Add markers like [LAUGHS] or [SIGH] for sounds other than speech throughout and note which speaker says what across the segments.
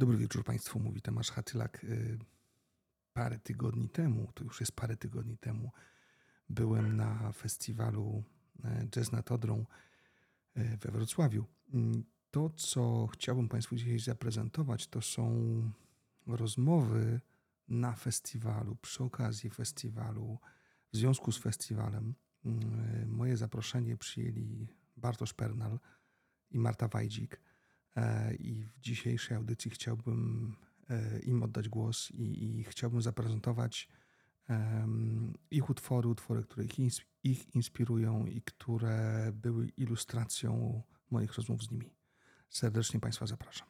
Speaker 1: Dobry wieczór Państwu, mówi Tomasz Hatylak. Y, parę tygodni temu, to już jest parę tygodni temu, byłem na festiwalu e, Jazz nad Odrą e, we Wrocławiu. Mm, to, co chciałbym Państwu dzisiaj zaprezentować, to są rozmowy na festiwalu, przy okazji festiwalu, w związku z festiwalem. Mm, moje zaproszenie przyjęli Bartosz Pernal i Marta Wajdzik. E, I w dzisiejszej audycji chciałbym e, im oddać głos i, i chciałbym zaprezentować ich utwory, utwory, które ich, ich inspirują i które były ilustracją moich rozmów z nimi. Serdecznie Państwa zapraszam.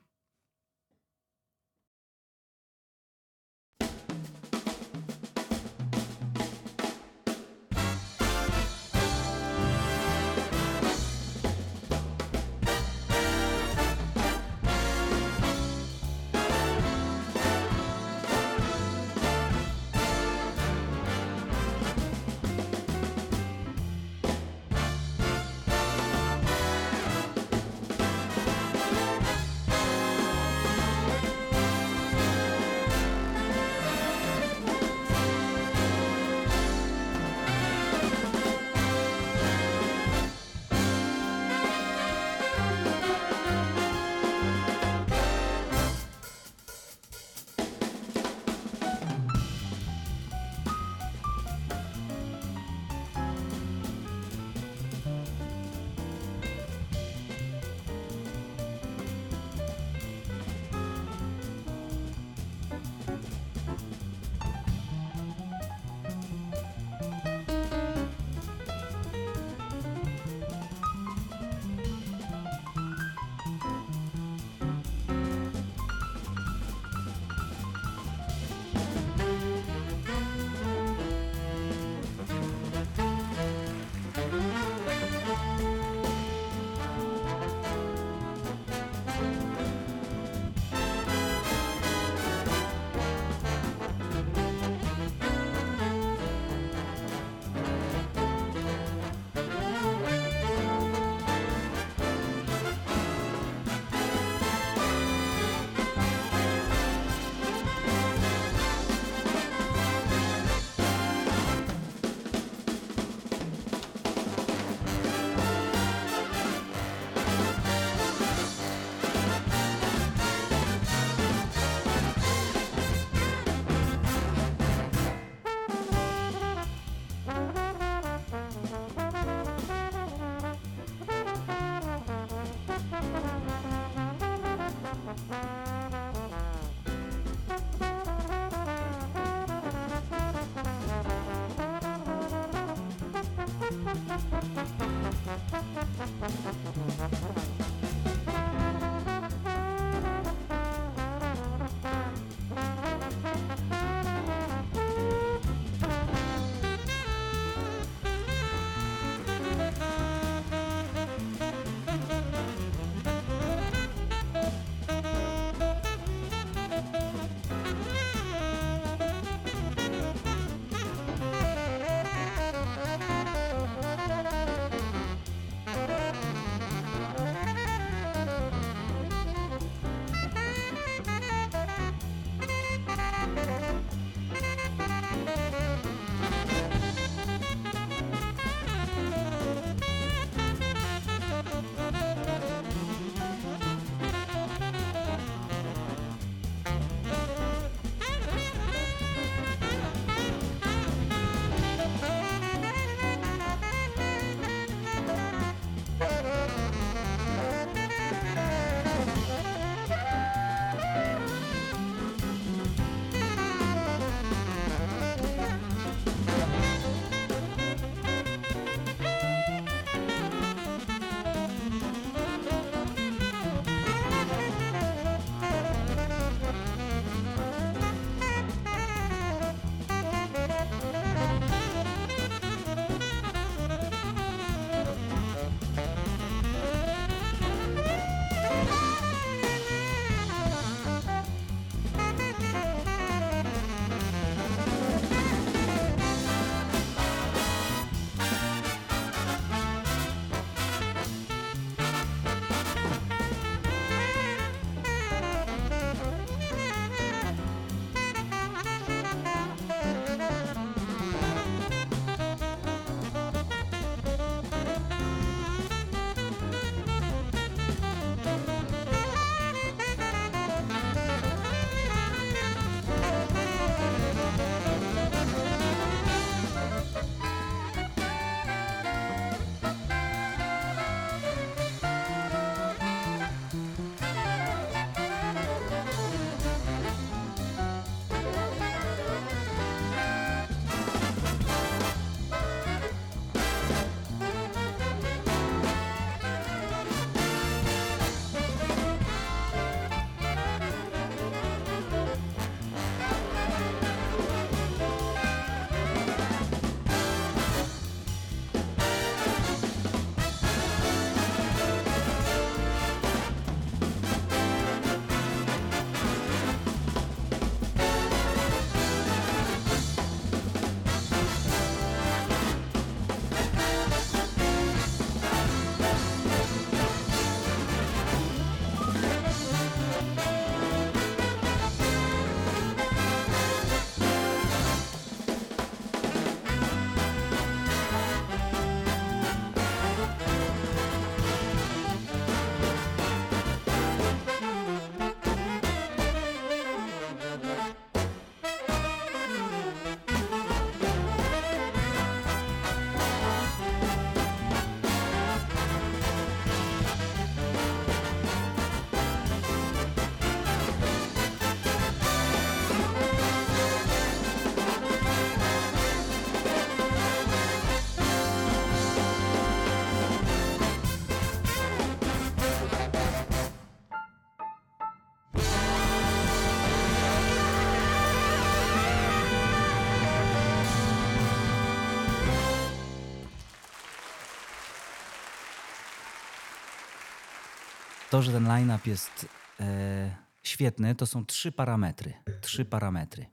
Speaker 2: To, że ten line-up jest e, świetny, to są trzy parametry. Trzy parametry.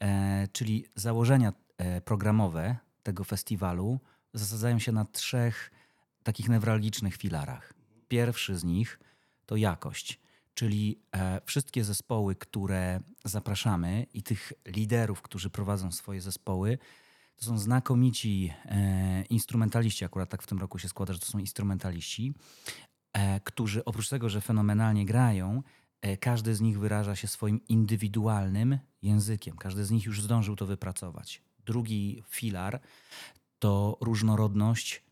Speaker 2: E, czyli założenia e, programowe tego festiwalu zasadzają się na trzech takich newralgicznych filarach. Pierwszy z nich to jakość, czyli e, wszystkie zespoły, które zapraszamy i tych liderów, którzy prowadzą swoje zespoły, to są znakomici e, instrumentaliści, akurat tak w tym roku się składa, że to są instrumentaliści, którzy oprócz tego, że fenomenalnie grają, e, każdy z nich wyraża się swoim indywidualnym językiem. Każdy z nich już zdążył to wypracować. Drugi filar to różnorodność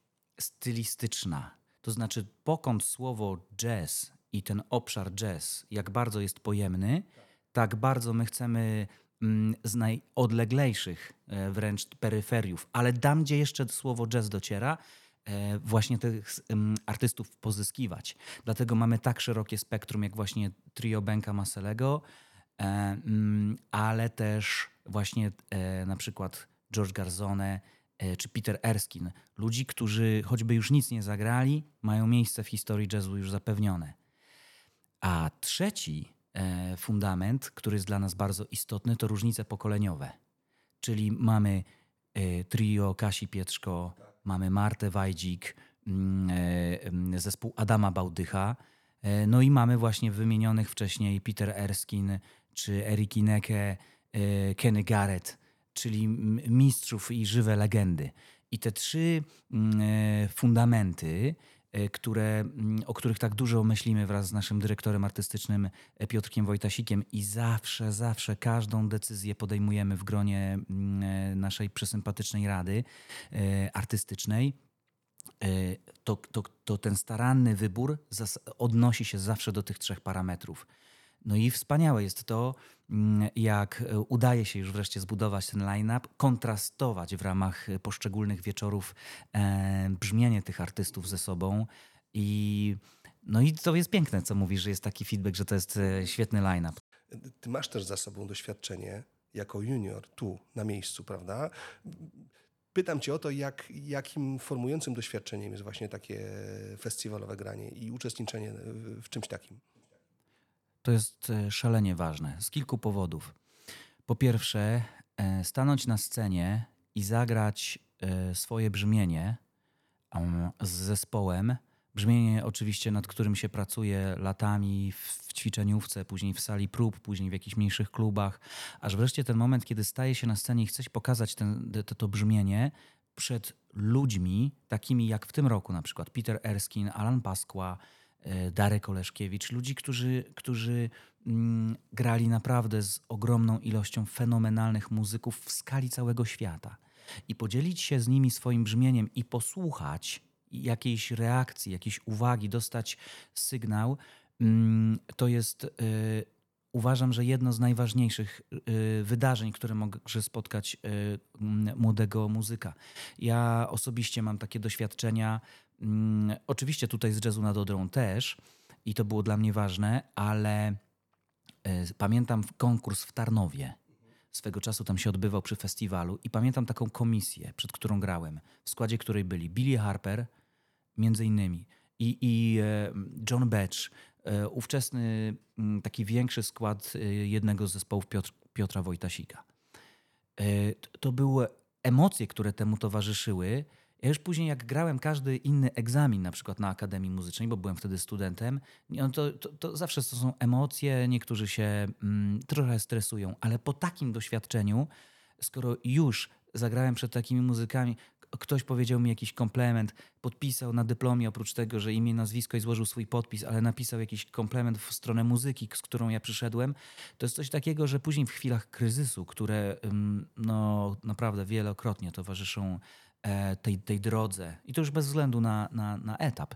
Speaker 2: stylistyczna. To znaczy, pokąd słowo jazz i ten obszar jazz, jak bardzo jest pojemny, tak bardzo my chcemy mm, z najodleglejszych e, wręcz peryferiów, ale tam, gdzie jeszcze słowo jazz dociera, e, właśnie tych artystów pozyskiwać. Dlatego mamy tak szerokie spektrum, jak właśnie trio Benka Maselego, e, mm, ale też właśnie na przykład George Garzone, E, czy Peter Erskine. Ludzi, którzy choćby już nic nie zagrali, mają miejsce w historii jazzu już zapewnione. A trzeci e, fundament, który jest dla nas bardzo istotny, to różnice pokoleniowe. Czyli mamy e, trio Kasi Pietrzko, mamy Martę Wajdzik, mm, zespół Adama Bałdycha, no i mamy właśnie wymienionych wcześniej Peter Erskine czy Eric Ineke, Kenny Garrett czyli mistrzów i żywe legendy. I te trzy mm, e, fundamenty, e, które, mm, o których tak dużo myślimy wraz z naszym dyrektorem artystycznym e, Piotrkiem Wojtasikiem i zawsze, zawsze każdą decyzję podejmujemy w gronie mm, naszej przesympatycznej rady artystycznej, to, to, to ten staranny wybór odnosi się zawsze do tych trzech parametrów. No i wspaniałe jest to, mm, jak e, udaje się już wreszcie zbudować ten line-up, kontrastować w ramach poszczególnych wieczorów e, brzmienie tych artystów ze sobą. I, no i to jest piękne, co mówisz, że jest taki feedback, że to jest e, świetny line-up.
Speaker 3: Ty masz też za sobą doświadczenie jako junior tu, na miejscu, prawda? Pytam cię o to, jak, jakim formującym doświadczeniem jest właśnie takie festiwalowe granie i uczestniczenie w czymś takim.
Speaker 2: To jest e, szalenie ważne z kilku powodów. Po pierwsze, e, stanąć na scenie i zagrać e, swoje brzmienie z zespołem. Brzmienie, oczywiście, nad którym się pracuje latami w ćwiczeniówce, później w sali prób, później w jakichś mniejszych klubach, aż wreszcie ten moment, kiedy staje się na scenie i chce pokazać ten, to, to brzmienie przed ludźmi, takimi jak w tym roku na przykład Peter Erskine, Alan Pasqua, Darek Oleszkiewicz, ludzi, którzy, którzy mm, grali naprawdę z ogromną ilością fenomenalnych muzyków w skali całego świata. I podzielić się z nimi swoim brzmieniem i posłuchać jakiejś reakcji, jakiejś uwagi, dostać sygnał, mm, to jest. Y, uważam, że jedno z najważniejszych y, wydarzeń, które może spotkać młodego muzyka. Ja osobiście mam takie doświadczenia Mm, oczywiście tutaj z jazzu nad Odrą też i to było dla mnie ważne, ale y, pamiętam konkurs w Tarnowie. Swego czasu tam się odbywał przy festiwalu i pamiętam taką komisję, przed którą grałem, w składzie której byli Billy Harper, między innymi, i, i e, John Batch, e, ówczesny mm, taki większy skład jednego z zespołów Piotr, Piotra Wojtasika. To były emocje, które temu towarzyszyły, ja już później, jak grałem każdy inny egzamin, na przykład na Akademii Muzycznej, bo byłem wtedy studentem, no to, to, to zawsze to są emocje, niektórzy się mm, trochę stresują, ale po takim doświadczeniu, skoro już zagrałem przed takimi muzykami, ktoś powiedział mi jakiś komplement, podpisał na dyplomie, oprócz tego, że imię, nazwisko i złożył swój podpis, ale napisał jakiś komplement w stronę muzyki, z którą ja przyszedłem, to jest coś takiego, że później w chwilach kryzysu, które no, naprawdę wielokrotnie towarzyszą tej, tej drodze, i to już bez względu na, na, na etap,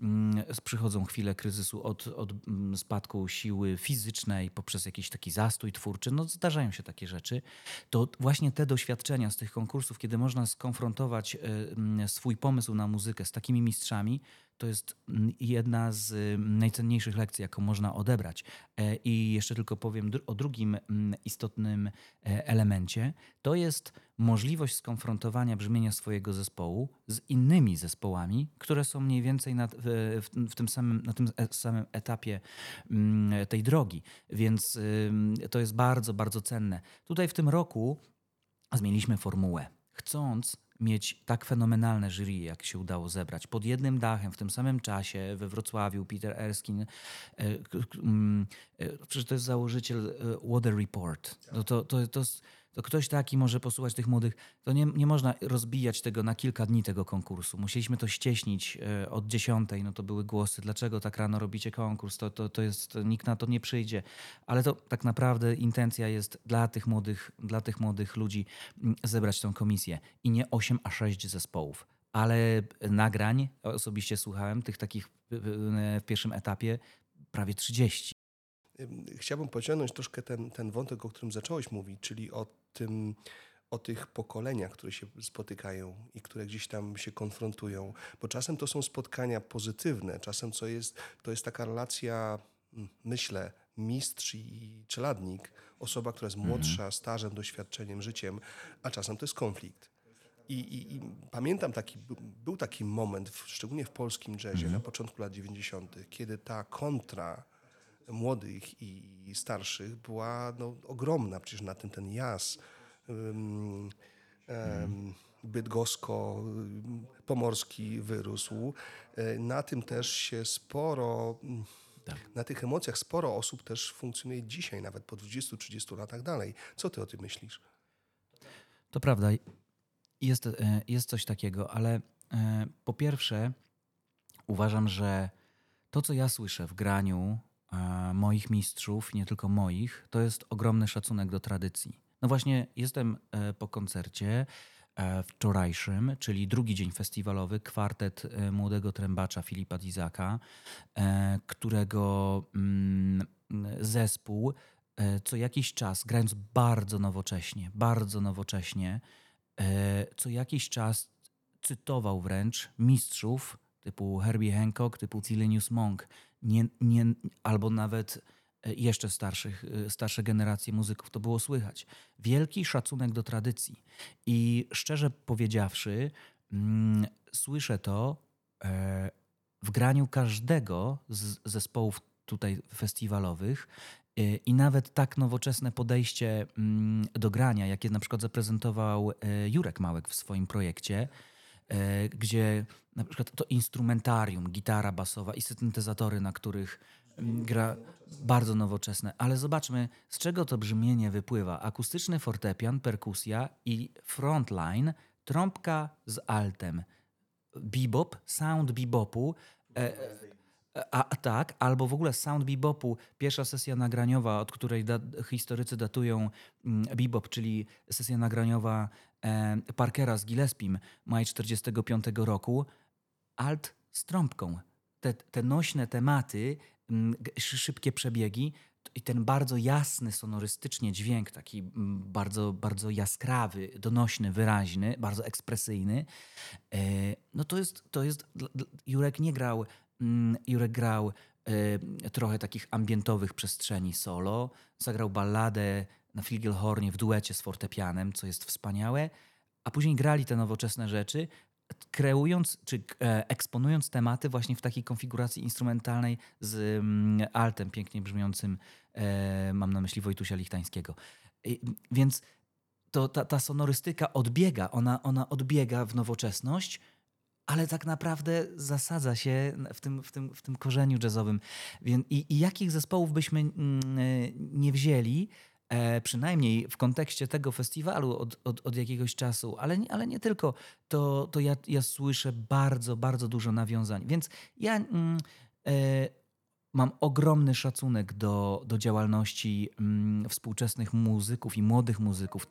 Speaker 2: mm, przychodzą chwile kryzysu od, od mm, spadku siły fizycznej poprzez jakiś taki zastój twórczy, no zdarzają się takie rzeczy, to właśnie te doświadczenia z tych konkursów, kiedy można skonfrontować e, mm, swój pomysł na muzykę z takimi mistrzami, to jest jedna z najcenniejszych lekcji, jaką można odebrać. E, I jeszcze tylko powiem o drugim istotnym e, elemencie. To jest możliwość skonfrontowania brzmienia swojego zespołu z innymi zespołami, które są mniej więcej na, w, w tym samym, na tym e, samym etapie tej drogi. Więc to jest bardzo, bardzo cenne. Tutaj w tym roku zmieniliśmy formułę. Chcąc mieć tak fenomenalne jury, jak się udało zebrać, pod jednym dachem, w tym samym czasie, we Wrocławiu, Peter Erskine, e, mm, e, przecież to jest założyciel e, Water Report. To, to, to, to jest to ktoś taki może posłuchać tych młodych. To nie, nie można rozbijać tego na kilka dni tego konkursu. Musieliśmy to ścieśnić e, od dziesiątej, no to były głosy, dlaczego tak rano robicie konkurs, to, to, to jest, to nikt na to nie przyjdzie. Ale to tak naprawdę intencja jest dla tych młodych, dla tych młodych ludzi mm, zebrać tą komisję. I nie 8, a 6 zespołów. Ale nagrań, osobiście słuchałem tych takich w pierwszym etapie prawie 30.
Speaker 3: Chciałbym pociągnąć troszkę ten, ten wątek, o którym zacząłeś mówić, czyli o tym, o tych pokoleniach, które się spotykają i które gdzieś tam się konfrontują, bo czasem to są spotkania pozytywne, czasem co jest, to jest taka relacja, mm, myślę, mistrz i czeladnik, osoba, która jest młodsza, mhm. stażem, doświadczeniem, życiem, a czasem to jest konflikt. I, i, I, pamiętam taki, był taki moment, szczególnie w polskim jazzie mhm. na początku lat 90., kiedy ta kontra młodych i starszych była no, ogromna. Przecież na tym ten jaz um, um, bydgosko-pomorski wyrósł. E, na tym też się sporo, tak. na tych emocjach sporo osób też funkcjonuje dzisiaj, nawet po 20-30 latach dalej. Co ty o tym myślisz?
Speaker 2: To prawda. Jest, e, jest coś takiego, ale e, po pierwsze uważam, że to, co ja słyszę w graniu moich mistrzów, nie tylko moich, to jest ogromny szacunek do tradycji. No właśnie, jestem e, po koncercie e, wczorajszym, czyli drugi dzień festiwalowy, kwartet e, młodego trębacza Filipa Dizaka, którego mm, zespół co jakiś czas, grając bardzo nowocześnie, bardzo nowocześnie, co jakiś czas cytował wręcz mistrzów typu Herbie Hancock, typu Thelonious Monk, nie, nie, albo nawet e, jeszcze starszych, e, starsze generacje muzyków, to było słychać. Wielki szacunek do tradycji. I szczerze powiedziawszy, mm, słyszę to e, w graniu każdego z zespołów tutaj festiwalowych e, i nawet tak nowoczesne podejście mm, do grania, jakie na przykład zaprezentował Jurek Małek w swoim projekcie, gdzie na przykład to instrumentarium, gitara basowa i syntezatory, na których mm, gra bardzo nowoczesne. Ale zobaczmy, z czego to brzmienie wypływa. Akustyczny fortepian, perkusja i frontline, trąbka z altem. Bebop, sound bebopu. E, a, tak, albo w ogóle sound bebopu, pierwsza sesja nagraniowa, od której da, historycy datują mm, bebop, czyli sesja nagraniowa e, Parkera z Gillespiem maj 45 roku, alt z trąbką. Te, te nośne tematy, szybkie przebiegi i ten bardzo jasny sonorystycznie dźwięk, taki bardzo, bardzo jaskrawy, donośny, wyraźny, bardzo ekspresyjny, e, no to jest, to jest, Jurek nie grał Jurek grał y, trochę takich ambientowych przestrzeni solo, zagrał balladę na fligelhornie w duecie z fortepianem, co jest wspaniałe, a później grali te nowoczesne rzeczy, kreując czy e, eksponując tematy właśnie w takiej konfiguracji instrumentalnej z mm, altem pięknie brzmiącym, e, mam na myśli Wojtusia Lichtańskiego. Więc to, ta, ta sonorystyka odbiega, ona, ona odbiega w nowoczesność, ale tak naprawdę zasadza się w tym, w tym, w tym korzeniu jazzowym. I, i jakich zespołów byśmy mm, e, nie wzięli, e, przynajmniej w kontekście tego festiwalu od, od, od jakiegoś czasu, ale, ale nie tylko, to, to ja, ja słyszę bardzo, bardzo dużo nawiązań. Więc ja mm, e, mam ogromny szacunek do, do działalności mm, współczesnych muzyków i młodych muzyków.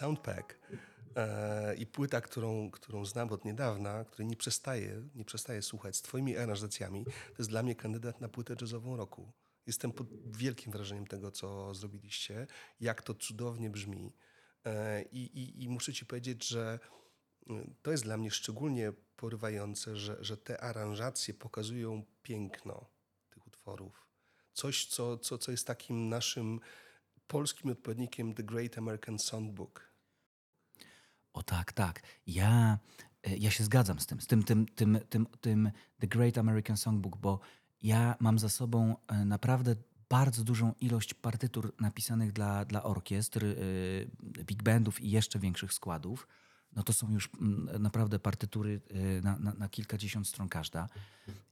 Speaker 3: Soundpack e, i płyta, którą, którą znam od niedawna, której nie przestaję, nie przestaję słuchać z twoimi aranżacjami, to jest dla mnie kandydat na płytę jazzową roku. Jestem pod wielkim wrażeniem tego, co zrobiliście, jak to cudownie brzmi. E, I, i, i muszę ci powiedzieć, że y, to jest dla mnie szczególnie porywające, że, że te aranżacje pokazują piękno tych utworów. Coś, co, co, co jest takim naszym polskim odpowiednikiem The Great American Songbook.
Speaker 2: O tak, tak. Ja, e, ja się zgadzam z tym, z tym, tym, tym, tym, tym The Great American Songbook, bo ja mam za sobą e, naprawdę bardzo dużą ilość partytur napisanych dla, dla orkiestr, yy, big bandów i jeszcze większych składów. No to są już mm, naprawdę partytury na, na, na, kilkadziesiąt stron każda.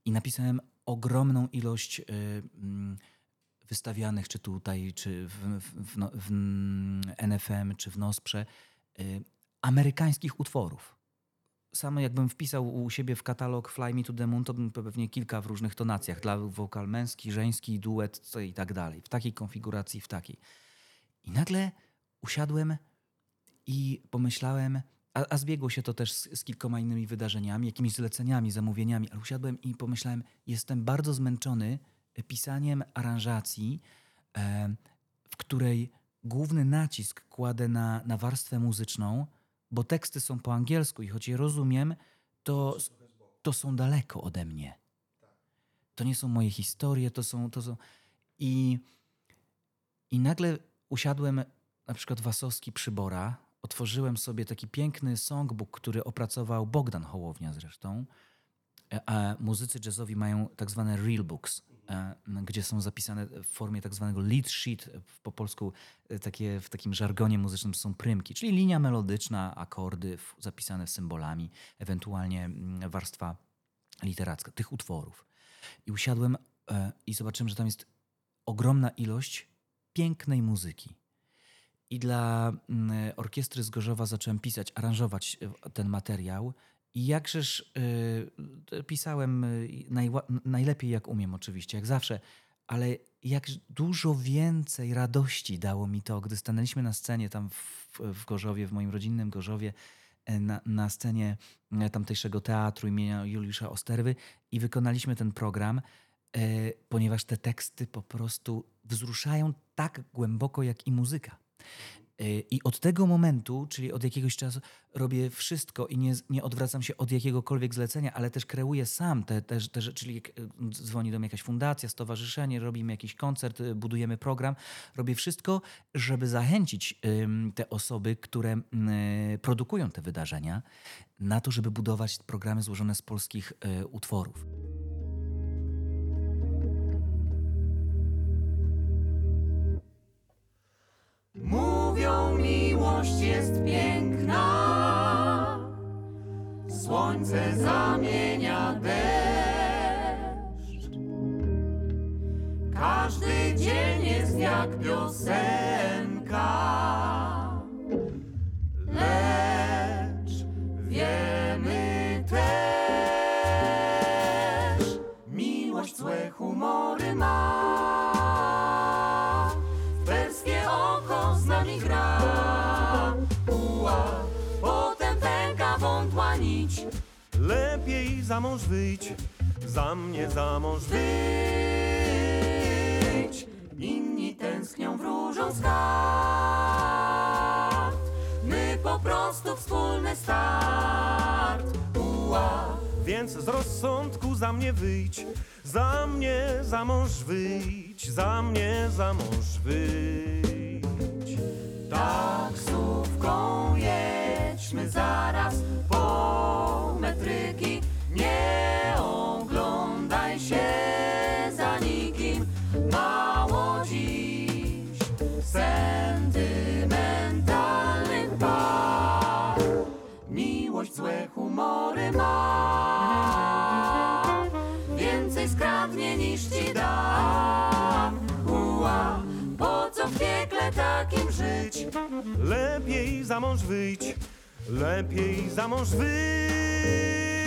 Speaker 2: I napisałem ogromną ilość wystawianych, czy tutaj, czy w, w, w, no, w NFM, czy w NOSPRze, amerykańskich utworów samo jakbym wpisał u siebie w katalog Fly Me to the Moon, to bym pewnie kilka w różnych tonacjach, dla wokal męski, żeński, duet i tak dalej. W takiej konfiguracji, w takiej. I nagle usiadłem i pomyślałem, a, a zbiegło się to też z, z, kilkoma innymi wydarzeniami, jakimiś zleceniami, zamówieniami, ale usiadłem i pomyślałem, jestem bardzo zmęczony pisaniem aranżacji, e, w której główny nacisk kładę na, na warstwę muzyczną, bo teksty są po angielsku i choć je rozumiem, to, to są daleko ode mnie. To nie są moje historie, to są. To są... I, I nagle usiadłem na przykład Wasowski Przybora, otworzyłem sobie taki piękny songbook, który opracował Bogdan Hołownia zresztą. E, a muzycy jazzowi mają tak zwane real books, gdzie są zapisane w formie tak zwanego lead sheet, po polsku e, takie, w takim żargonie muzycznym są prymki, czyli linia melodyczna, akordy zapisane symbolami, ewentualnie warstwa literacka tych utworów. I usiadłem e, i zobaczyłem, że tam jest ogromna ilość pięknej muzyki. I dla orkiestry z Gorzowa zacząłem pisać, aranżować ten materiał i jakżeż y, pisałem y, najlepiej jak umiem oczywiście, jak zawsze, ale jak dużo więcej radości dało mi to, gdy stanęliśmy na scenie tam w, w Gorzowie, w moim rodzinnym Gorzowie, e, na, na scenie e, tamtejszego teatru imienia Juliusza Osterwy i wykonaliśmy ten program, e, ponieważ te teksty po prostu wzruszają tak głęboko jak i muzyka. Y, I od tego momentu, czyli od jakiegoś czasu, robię wszystko i nie, nie odwracam się od jakiegokolwiek zlecenia, ale też kreuję sam te, te, te czyli y, dzwoni do mnie jakaś fundacja, stowarzyszenie, robimy jakiś koncert, y, budujemy program. Robię wszystko, żeby zachęcić te osoby, które produkują te wydarzenia, na to, żeby budować programy złożone z polskich utworów.
Speaker 4: Miłość jest piękna, słońce zamienia deszcz. Każdy dzień jest jak piosenka.
Speaker 5: Za mąż wyjdź, za mnie za mąż
Speaker 4: wyjdź. Inni tęsknią, wróżą skarb. My po prostu wspólny start. Uła.
Speaker 5: Więc z rozsądku za mnie wyjdź, za mnie za mąż wyjdź, za mnie za mąż wyjdź.
Speaker 4: Taksówką ci da. Uła, po co w piekle takim żyć?
Speaker 5: Lepiej za mąż wyjdź, lepiej za mąż wyjdź.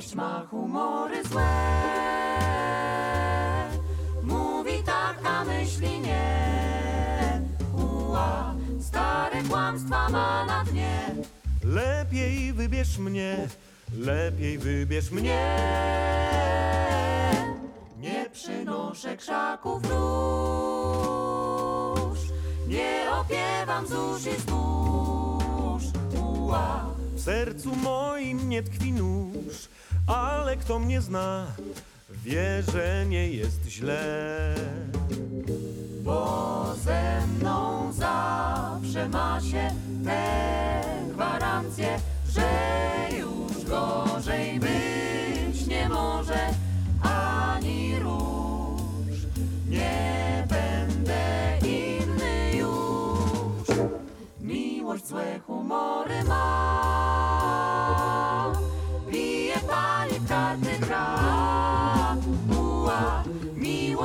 Speaker 4: Miłość ma humory złe. Mówi tak, a myśli nie. Uła, stare kłamstwa ma na dnie.
Speaker 5: Lepiej wybierz mnie, lepiej wybierz mnie.
Speaker 4: Nie, przynoszę krzaków róż, nie opiewam zusz i zbóż. Uła,
Speaker 5: W sercu moim nie tkwi nóż, ale kto mnie zna, wie, że nie jest źle.
Speaker 4: bo ze mną zawsze ma się tę gwarancję, że już gorzej być nie może ani róż. Nie będę inny już. Miłość złe humory ma.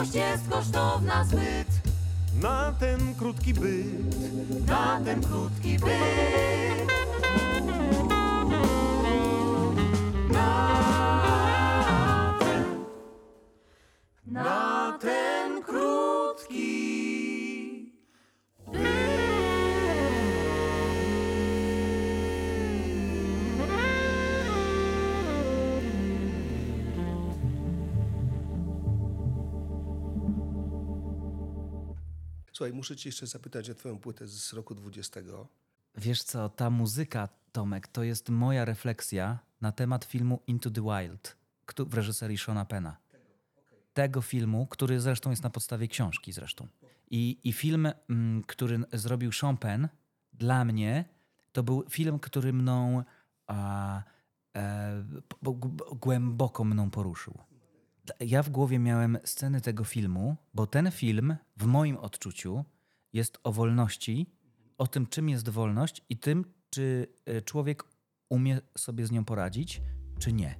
Speaker 4: Miłość jest kosztowna zbyt.
Speaker 5: Na ten krótki byt,
Speaker 4: Na ten krótki byt. Na ten, na ten krótki
Speaker 3: Słuchaj, muszę cię jeszcze zapytać o twoją płytę z roku 20.
Speaker 2: Wiesz co, ta muzyka, Tomek, to jest moja refleksja na temat filmu Into the Wild w reżyserii Shona Pena. Tego filmu, który zresztą jest na podstawie książki zresztą. I, i film, mm, który zrobił Sean Penn, dla mnie to był film, który mną a, e, głęboko mną poruszył. Ja w głowie miałem sceny tego filmu, bo ten film w moim odczuciu jest o wolności, o tym, czym jest wolność i tym, czy e, człowiek umie sobie z nią poradzić, czy nie.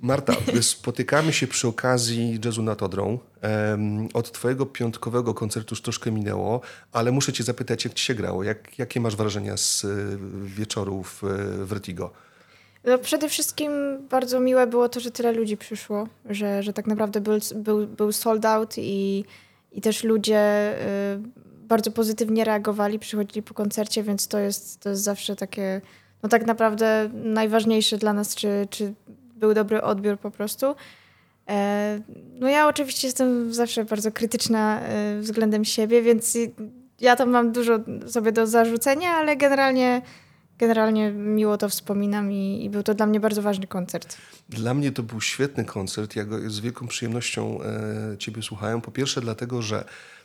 Speaker 3: Marta, [LAUGHS] spotykamy się przy okazji jazzu nad Odrą. Em, Od twojego piątkowego koncertu już troszkę minęło, ale muszę cię zapytać, jak ci się grało? Jak, jakie masz wrażenia z y, wieczorów y, Vertigo?
Speaker 6: No, przede wszystkim bardzo miłe było to, że tyle ludzi przyszło, że, że tak naprawdę był, był, był sold out i, i też ludzie y, bardzo pozytywnie reagowali, przychodzili po koncercie, więc to jest, to jest zawsze takie, no tak naprawdę najważniejsze dla nas, czy, czy był dobry odbiór po prostu. E, no ja oczywiście jestem zawsze bardzo krytyczna e, względem siebie, więc ja tam mam dużo sobie do zarzucenia, ale generalnie, generalnie miło to wspominam i, i był to dla mnie bardzo ważny koncert.
Speaker 3: Dla mnie to był świetny koncert. Ja go z wielką przyjemnością e, Ciebie słuchałem. Po pierwsze, dlatego, że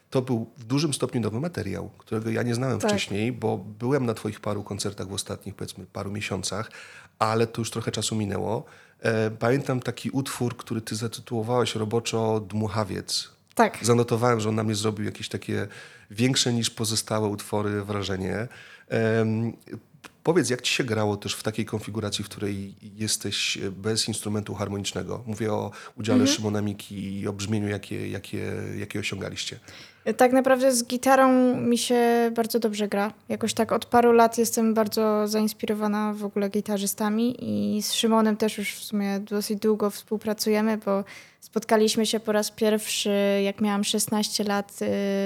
Speaker 3: to był w dużym stopniu nowy materiał, którego ja nie znałem
Speaker 6: Tak.
Speaker 3: wcześniej, bo byłem na Twoich paru koncertach w ostatnich, powiedzmy, paru miesiącach, ale to już trochę czasu minęło. E, pamiętam taki utwór, który Ty zatytułowałeś roboczo Dmuchawiec.
Speaker 6: Tak.
Speaker 3: Zanotowałem, że on na mnie zrobił jakieś takie większe niż pozostałe utwory wrażenie. Powiedz, jak ci się grało też w takiej konfiguracji, w której jesteś bez instrumentu harmonicznego? Mówię o udziale Szymona Miki i o brzmieniu, jakie, jakie, jakie osiągaliście.
Speaker 6: Tak naprawdę z gitarą mi się bardzo dobrze gra. Jakoś tak od paru lat jestem bardzo zainspirowana w ogóle gitarzystami i z Szymonem też już w sumie dosyć długo współpracujemy, bo spotkaliśmy się po raz pierwszy, jak miałam 16 lat y,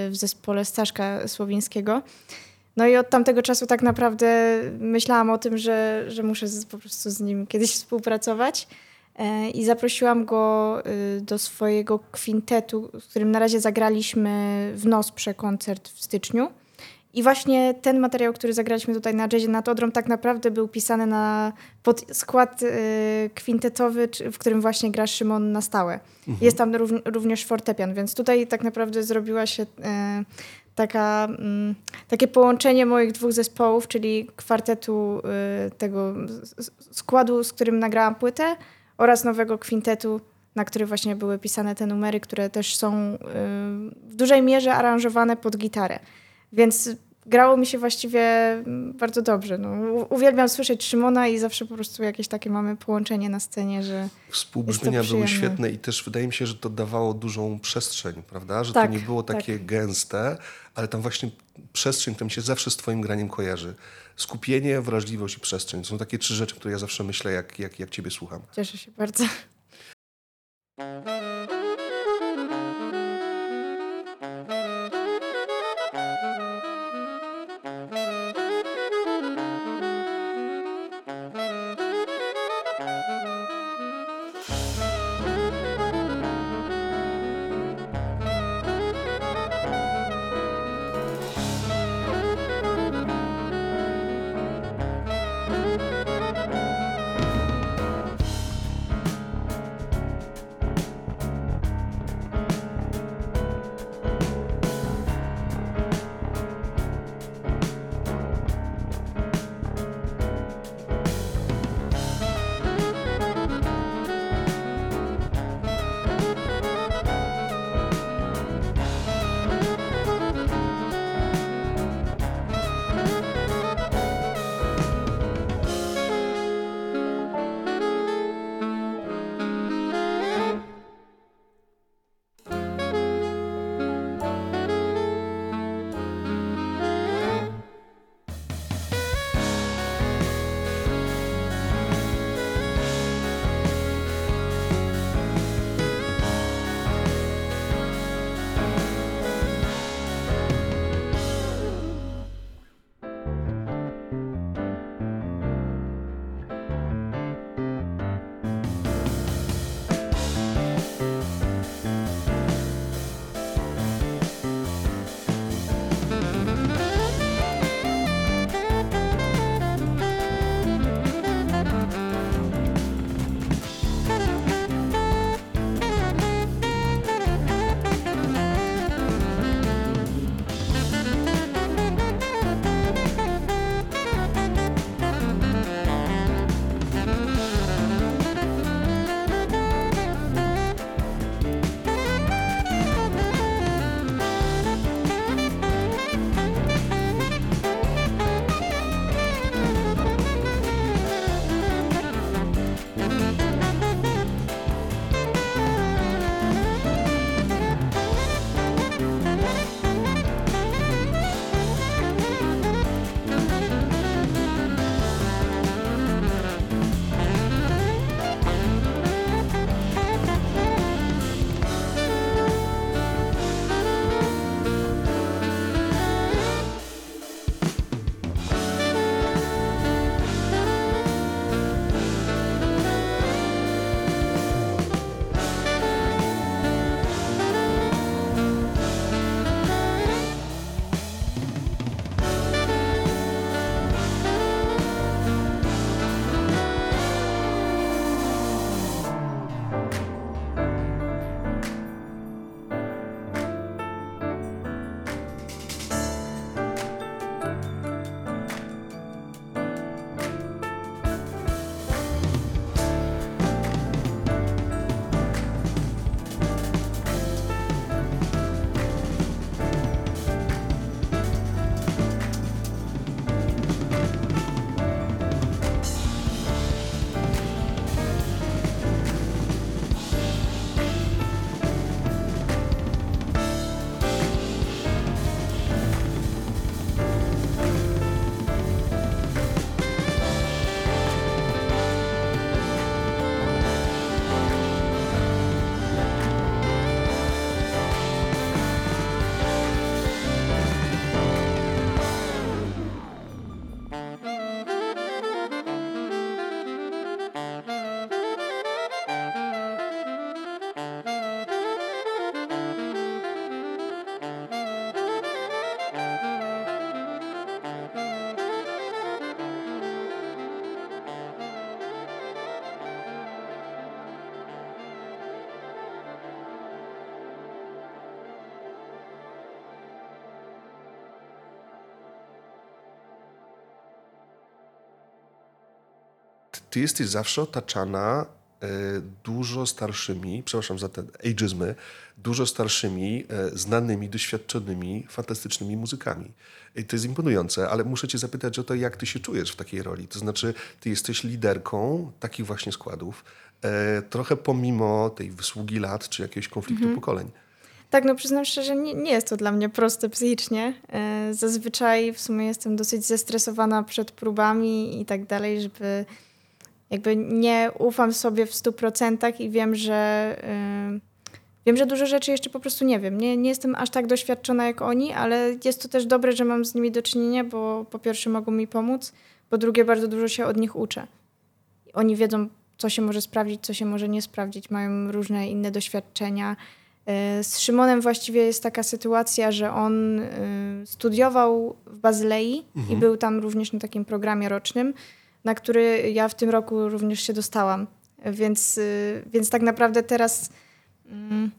Speaker 6: w zespole Staszka Słowińskiego. No i od tamtego czasu tak naprawdę myślałam o tym, że, że muszę po prostu z nim kiedyś współpracować. E, I zaprosiłam go y, do swojego kwintetu, z którym na razie zagraliśmy w Nosprze koncert w styczniu. I właśnie ten materiał, który zagraliśmy tutaj na jazzie nad Odrą, tak naprawdę był pisany na pod skład y, kwintetowy, w którym właśnie gra Szymon na stałe. Jest tam rów, również fortepian, więc tutaj tak naprawdę zrobiła się y, taka, mm, takie połączenie moich dwóch zespołów, czyli kwartetu tego składu, z którym nagrałam płytę oraz nowego kwintetu, na który właśnie były pisane te numery, które też są y, w dużej mierze aranżowane pod gitarę. Więc grało mi się właściwie mm, bardzo dobrze. No, uwielbiam słyszeć Szymona i zawsze po prostu jakieś takie mamy połączenie na scenie, że
Speaker 3: Współbrzmienia były świetne i też wydaje mi się, że to dawało dużą przestrzeń, prawda? Że
Speaker 6: Tak,
Speaker 3: to nie było
Speaker 6: tak.
Speaker 3: takie gęste, ale tam właśnie przestrzeń, która mi się zawsze z twoim graniem kojarzy. Skupienie, wrażliwość i przestrzeń. To są takie trzy rzeczy, które ja zawsze myślę, jak, jak, jak ciebie słucham.
Speaker 6: cieszę się bardzo.
Speaker 3: Ty jesteś zawsze otaczana e, dużo starszymi, przepraszam za te ageizmy, dużo starszymi, e, znanymi, doświadczonymi, fantastycznymi muzykami. I to jest imponujące, ale muszę cię zapytać o to, jak ty się czujesz w takiej roli. To znaczy, ty jesteś liderką takich właśnie składów, e, trochę pomimo tej wysługi lat czy jakiegoś konfliktu pokoleń.
Speaker 6: Tak, no przyznam szczerze, nie, nie jest to dla mnie proste psychicznie. Zazwyczaj w sumie jestem dosyć zestresowana przed próbami i tak dalej, żeby jakby nie ufam sobie w stu procentach i wiem, że e, wiem, że dużo rzeczy jeszcze po prostu nie wiem. Nie, nie jestem aż tak doświadczona jak oni, ale jest to też dobre, że mam z nimi do czynienia, bo po pierwsze mogą mi pomóc, po drugie bardzo dużo się od nich uczę. Oni wiedzą, co się może sprawdzić, co się może nie sprawdzić, mają różne inne doświadczenia. E, Z Szymonem właściwie jest taka sytuacja, że on e, studiował w Bazylei i był tam również na takim programie rocznym, na który ja w tym roku również się dostałam. Więc, e, więc tak naprawdę teraz mm,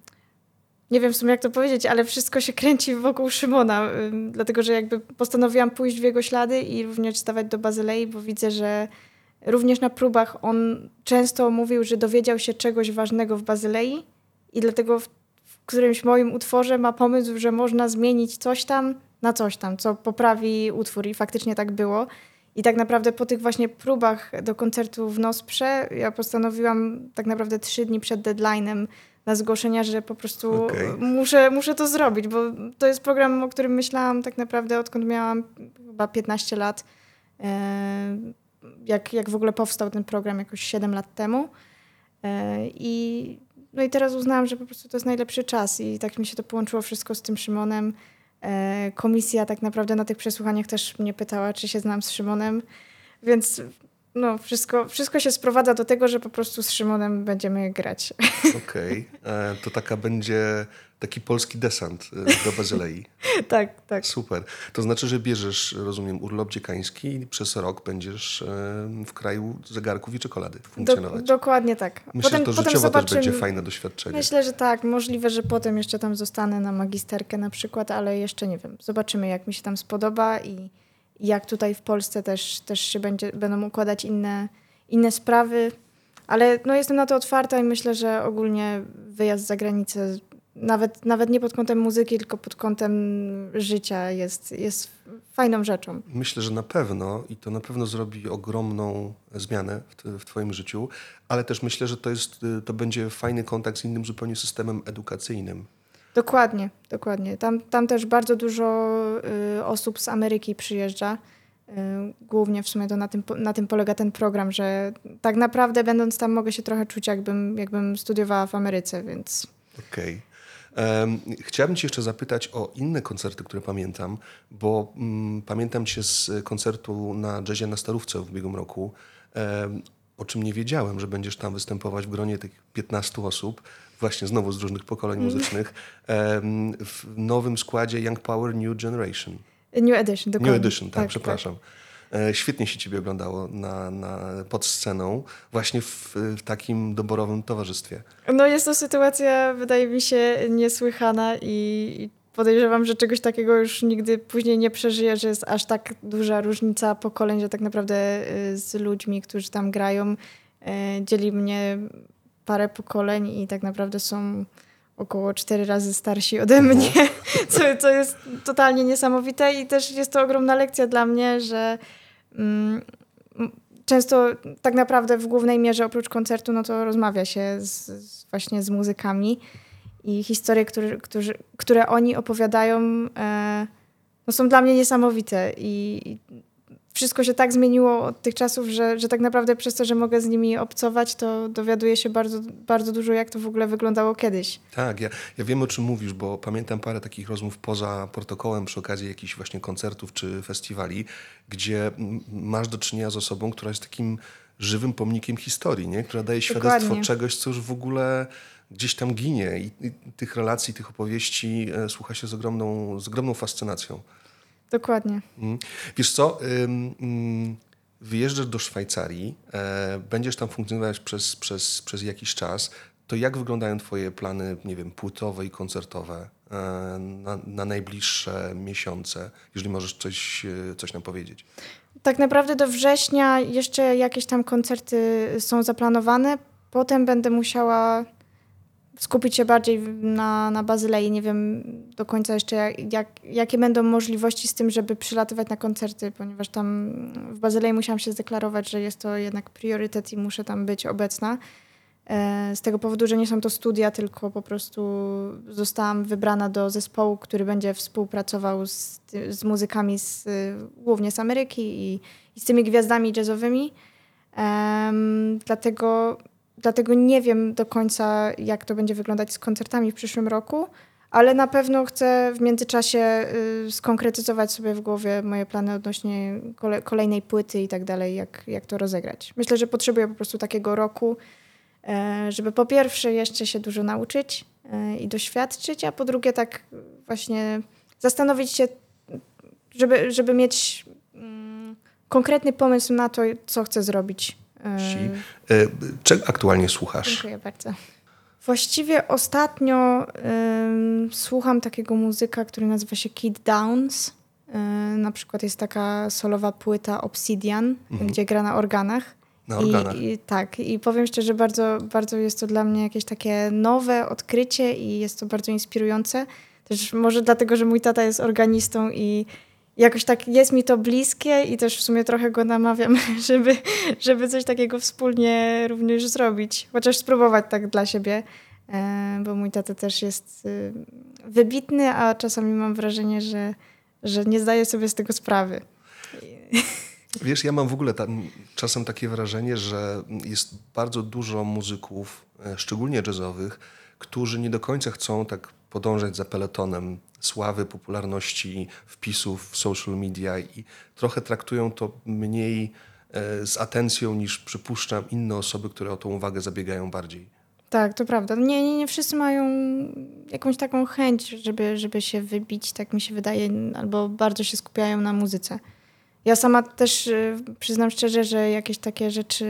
Speaker 6: nie wiem w sumie jak to powiedzieć, ale wszystko się kręci wokół Szymona, ym, dlatego że jakby postanowiłam pójść w jego ślady i również stawać do Bazylei, bo widzę, że również na próbach on często mówił, że dowiedział się czegoś ważnego w Bazylei i dlatego w, w którymś moim utworze ma pomysł, że można zmienić coś tam na coś tam, co poprawi utwór i faktycznie tak było. I tak naprawdę po tych właśnie próbach do koncertu w Nosprze ja postanowiłam tak naprawdę trzy dni przed deadline'em na zgłoszenia, że po prostu
Speaker 3: Okej.
Speaker 6: muszę, muszę to zrobić, bo to jest program, o którym myślałam tak naprawdę odkąd miałam chyba 15 lat. E, Jak, jak w ogóle powstał ten program jakoś 7 lat temu. E, I, no i teraz uznałam, że po prostu to jest najlepszy czas i tak mi się to połączyło wszystko z tym Szymonem. E, Komisja tak naprawdę na tych przesłuchaniach też mnie pytała, czy się znam z Szymonem, więc no, wszystko, wszystko się sprowadza do tego, że po prostu z Szymonem będziemy grać. [LAUGHS]
Speaker 3: Okej, E, to taka będzie taki polski desant e, do Bazylei. [LAUGHS]
Speaker 6: tak, tak.
Speaker 3: Super. To znaczy, że bierzesz, rozumiem, urlop dziekański i przez rok będziesz e, w kraju zegarków i czekolady
Speaker 6: Do,
Speaker 3: funkcjonować.
Speaker 6: dokładnie tak.
Speaker 3: Myślę, że to życiowo też będzie fajne doświadczenie.
Speaker 6: Myślę, że tak. Możliwe, że potem jeszcze tam zostanę na magisterkę na przykład, ale jeszcze nie wiem. Zobaczymy, jak mi się tam spodoba i jak tutaj w Polsce też, też się będzie, będą układać inne, inne sprawy. Ale no, jestem na to otwarta i myślę, że ogólnie wyjazd za granicę, nawet, nawet nie pod kątem muzyki, tylko pod kątem życia jest, jest fajną rzeczą.
Speaker 3: Myślę, że na pewno i to na pewno zrobi ogromną zmianę w, w Twoim życiu, ale też myślę, że to, jest, y, to będzie fajny kontakt z innym zupełnie systemem edukacyjnym.
Speaker 6: Dokładnie, dokładnie. Tam, tam też bardzo dużo y, osób z Ameryki przyjeżdża. Y, głównie w sumie to na tym, na tym polega ten program, że tak naprawdę będąc tam mogę się trochę czuć jakbym, jakbym studiowała w Ameryce, więc
Speaker 3: Okej. Em, Chciałbym Cię jeszcze zapytać o inne koncerty, które pamiętam, bo mm, pamiętam Cię z koncertu na jazzie na Starówce w ubiegłym roku, o czym nie wiedziałem, że będziesz tam występować w gronie tych 15 osób, właśnie znowu z różnych pokoleń muzycznych, em, w nowym składzie Young Power New Generation.
Speaker 6: New Edition, dokładnie.
Speaker 3: New Edition, tak, przepraszam. E, Świetnie się Ciebie oglądało na, na, pod sceną, właśnie w, w takim doborowym towarzystwie.
Speaker 6: No jest to sytuacja, wydaje mi się, niesłychana i podejrzewam, że czegoś takiego już nigdy później nie przeżyję, że jest aż tak duża różnica pokoleń, że tak naprawdę y, z ludźmi, którzy tam grają, y, dzieli mnie parę pokoleń i tak naprawdę są około cztery razy starsi ode mnie, [LAUGHS] co, co jest totalnie niesamowite i też jest to ogromna lekcja dla mnie, że mm, często tak naprawdę w głównej mierze oprócz koncertu, no to rozmawia się z, z właśnie z muzykami i historie, które, którzy, które oni opowiadają, e, no są dla mnie niesamowite i i wszystko się tak zmieniło od tych czasów, że, że tak naprawdę przez to, że mogę z nimi obcować, to dowiaduję się bardzo, bardzo dużo, jak to w ogóle wyglądało kiedyś.
Speaker 3: Tak, ja, ja wiem o czym mówisz, bo pamiętam parę takich rozmów poza protokołem przy okazji jakichś właśnie koncertów czy festiwali, gdzie masz do czynienia z osobą, która jest takim żywym pomnikiem historii, nie? która daje świadectwo
Speaker 6: Dokładnie.
Speaker 3: czegoś, co już w ogóle gdzieś tam ginie i, i tych relacji, tych opowieści e, słucha się z ogromną, z ogromną fascynacją.
Speaker 6: Dokładnie.
Speaker 3: Mm. Wiesz co, ym, wyjeżdżasz do Szwajcarii, e, będziesz tam funkcjonować przez, przez, przez jakiś czas. To jak wyglądają twoje plany, nie wiem, płytowe i koncertowe e, na, na najbliższe miesiące, jeżeli możesz coś, e, coś nam powiedzieć?
Speaker 6: Tak naprawdę do września jeszcze jakieś tam koncerty są zaplanowane. Potem będę musiała skupić się bardziej na, na Bazylei. Nie wiem do końca jeszcze, jak, jak, jakie będą możliwości z tym, żeby przylatywać na koncerty, ponieważ tam w Bazylei musiałam się zdeklarować, że jest to jednak priorytet i muszę tam być obecna. E, z tego powodu, że nie są to studia, tylko po prostu zostałam wybrana do zespołu, który będzie współpracował z, z muzykami z, głównie z Ameryki i, i z tymi gwiazdami jazzowymi. Um, dlatego, dlatego nie wiem do końca, jak to będzie wyglądać z koncertami w przyszłym roku, ale na pewno chcę w międzyczasie y, skonkretyzować sobie w głowie moje plany odnośnie kole, kolejnej płyty i tak dalej, jak, jak to rozegrać. Myślę, że potrzebuję po prostu takiego roku, E, żeby po pierwsze jeszcze się dużo nauczyć e, i doświadczyć, a po drugie tak właśnie zastanowić się, żeby, żeby mieć mm, konkretny pomysł na to, co chcę zrobić.
Speaker 3: E, czego aktualnie słuchasz?
Speaker 6: Dziękuję bardzo. Właściwie ostatnio y, słucham takiego muzyka, który nazywa się Kid Downs. Y, na przykład jest taka solowa płyta Obsidian, mhm. gdzie gra na organach.
Speaker 3: Na organach.
Speaker 6: I, I, tak, i powiem szczerze, bardzo, bardzo jest to dla mnie jakieś takie nowe odkrycie i jest to bardzo inspirujące. Też może dlatego, że mój tata jest organistą i jakoś tak jest mi to bliskie i też w sumie trochę go namawiam, [LAUGHS] żeby, żeby coś takiego wspólnie również zrobić. Chociaż spróbować tak dla siebie, e, bo mój tata też jest y, wybitny, a czasami mam wrażenie, że, że nie zdaje sobie z tego sprawy. [LAUGHS]
Speaker 3: Wiesz, ja mam w ogóle tam czasem takie wrażenie, że jest bardzo dużo muzyków, e, szczególnie jazzowych, którzy nie do końca chcą tak podążać za peletonem sławy, popularności, wpisów w social media i trochę traktują to mniej e, z atencją niż przypuszczam inne osoby, które o tą uwagę zabiegają bardziej.
Speaker 6: Tak, to prawda. Nie, nie, nie wszyscy mają jakąś taką chęć, żeby, żeby się wybić, tak mi się wydaje, albo bardzo się skupiają na muzyce. Ja sama też y, przyznam szczerze, że jakieś takie rzeczy,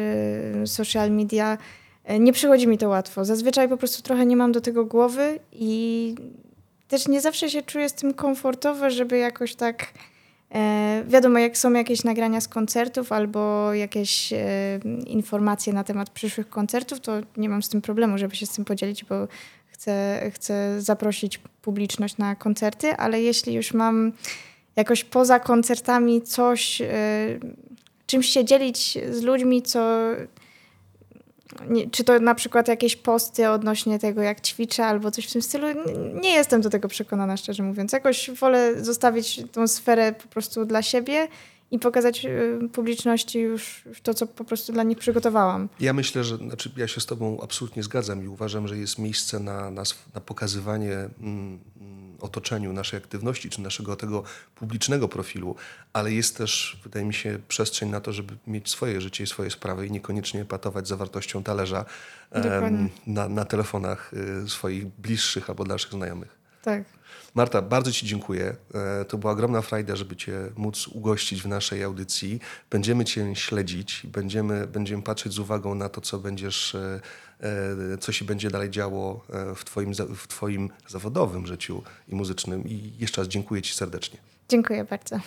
Speaker 6: social media, y, nie przychodzi mi to łatwo. Zazwyczaj po prostu trochę nie mam do tego głowy i też nie zawsze się czuję z tym komfortowo, żeby jakoś tak. E, wiadomo, jak są jakieś nagrania z koncertów albo jakieś e, informacje na temat przyszłych koncertów, to nie mam z tym problemu, żeby się z tym podzielić, bo chcę, chcę zaprosić publiczność na koncerty, ale jeśli już mam jakoś poza koncertami coś, y, czymś się dzielić z ludźmi, co nie, czy to na przykład jakieś posty odnośnie tego, jak ćwiczę albo coś w tym stylu. Nie jestem do tego przekonana, szczerze mówiąc. Jakoś wolę zostawić tą sferę po prostu dla siebie i pokazać y, publiczności już to, co po prostu dla nich przygotowałam.
Speaker 3: Ja myślę, że znaczy ja się z Tobą absolutnie zgadzam i uważam, że jest miejsce na, na, na pokazywanie mm, otoczeniu naszej aktywności, czy naszego tego publicznego profilu, ale jest też, wydaje mi się, przestrzeń na to, żeby mieć swoje życie i swoje sprawy i niekoniecznie patować zawartością talerza um, na, na telefonach y, swoich bliższych albo dalszych znajomych.
Speaker 6: Tak.
Speaker 3: Marta, bardzo Ci dziękuję. E, to była ogromna frajda, żeby Cię móc ugościć w naszej audycji. Będziemy Cię śledzić, będziemy, będziemy patrzeć z uwagą na to, co będziesz e, E, co się będzie dalej działo w twoim, w twoim zawodowym życiu i muzycznym. I jeszcze raz dziękuję Ci serdecznie.
Speaker 6: Dziękuję bardzo.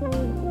Speaker 7: Oh.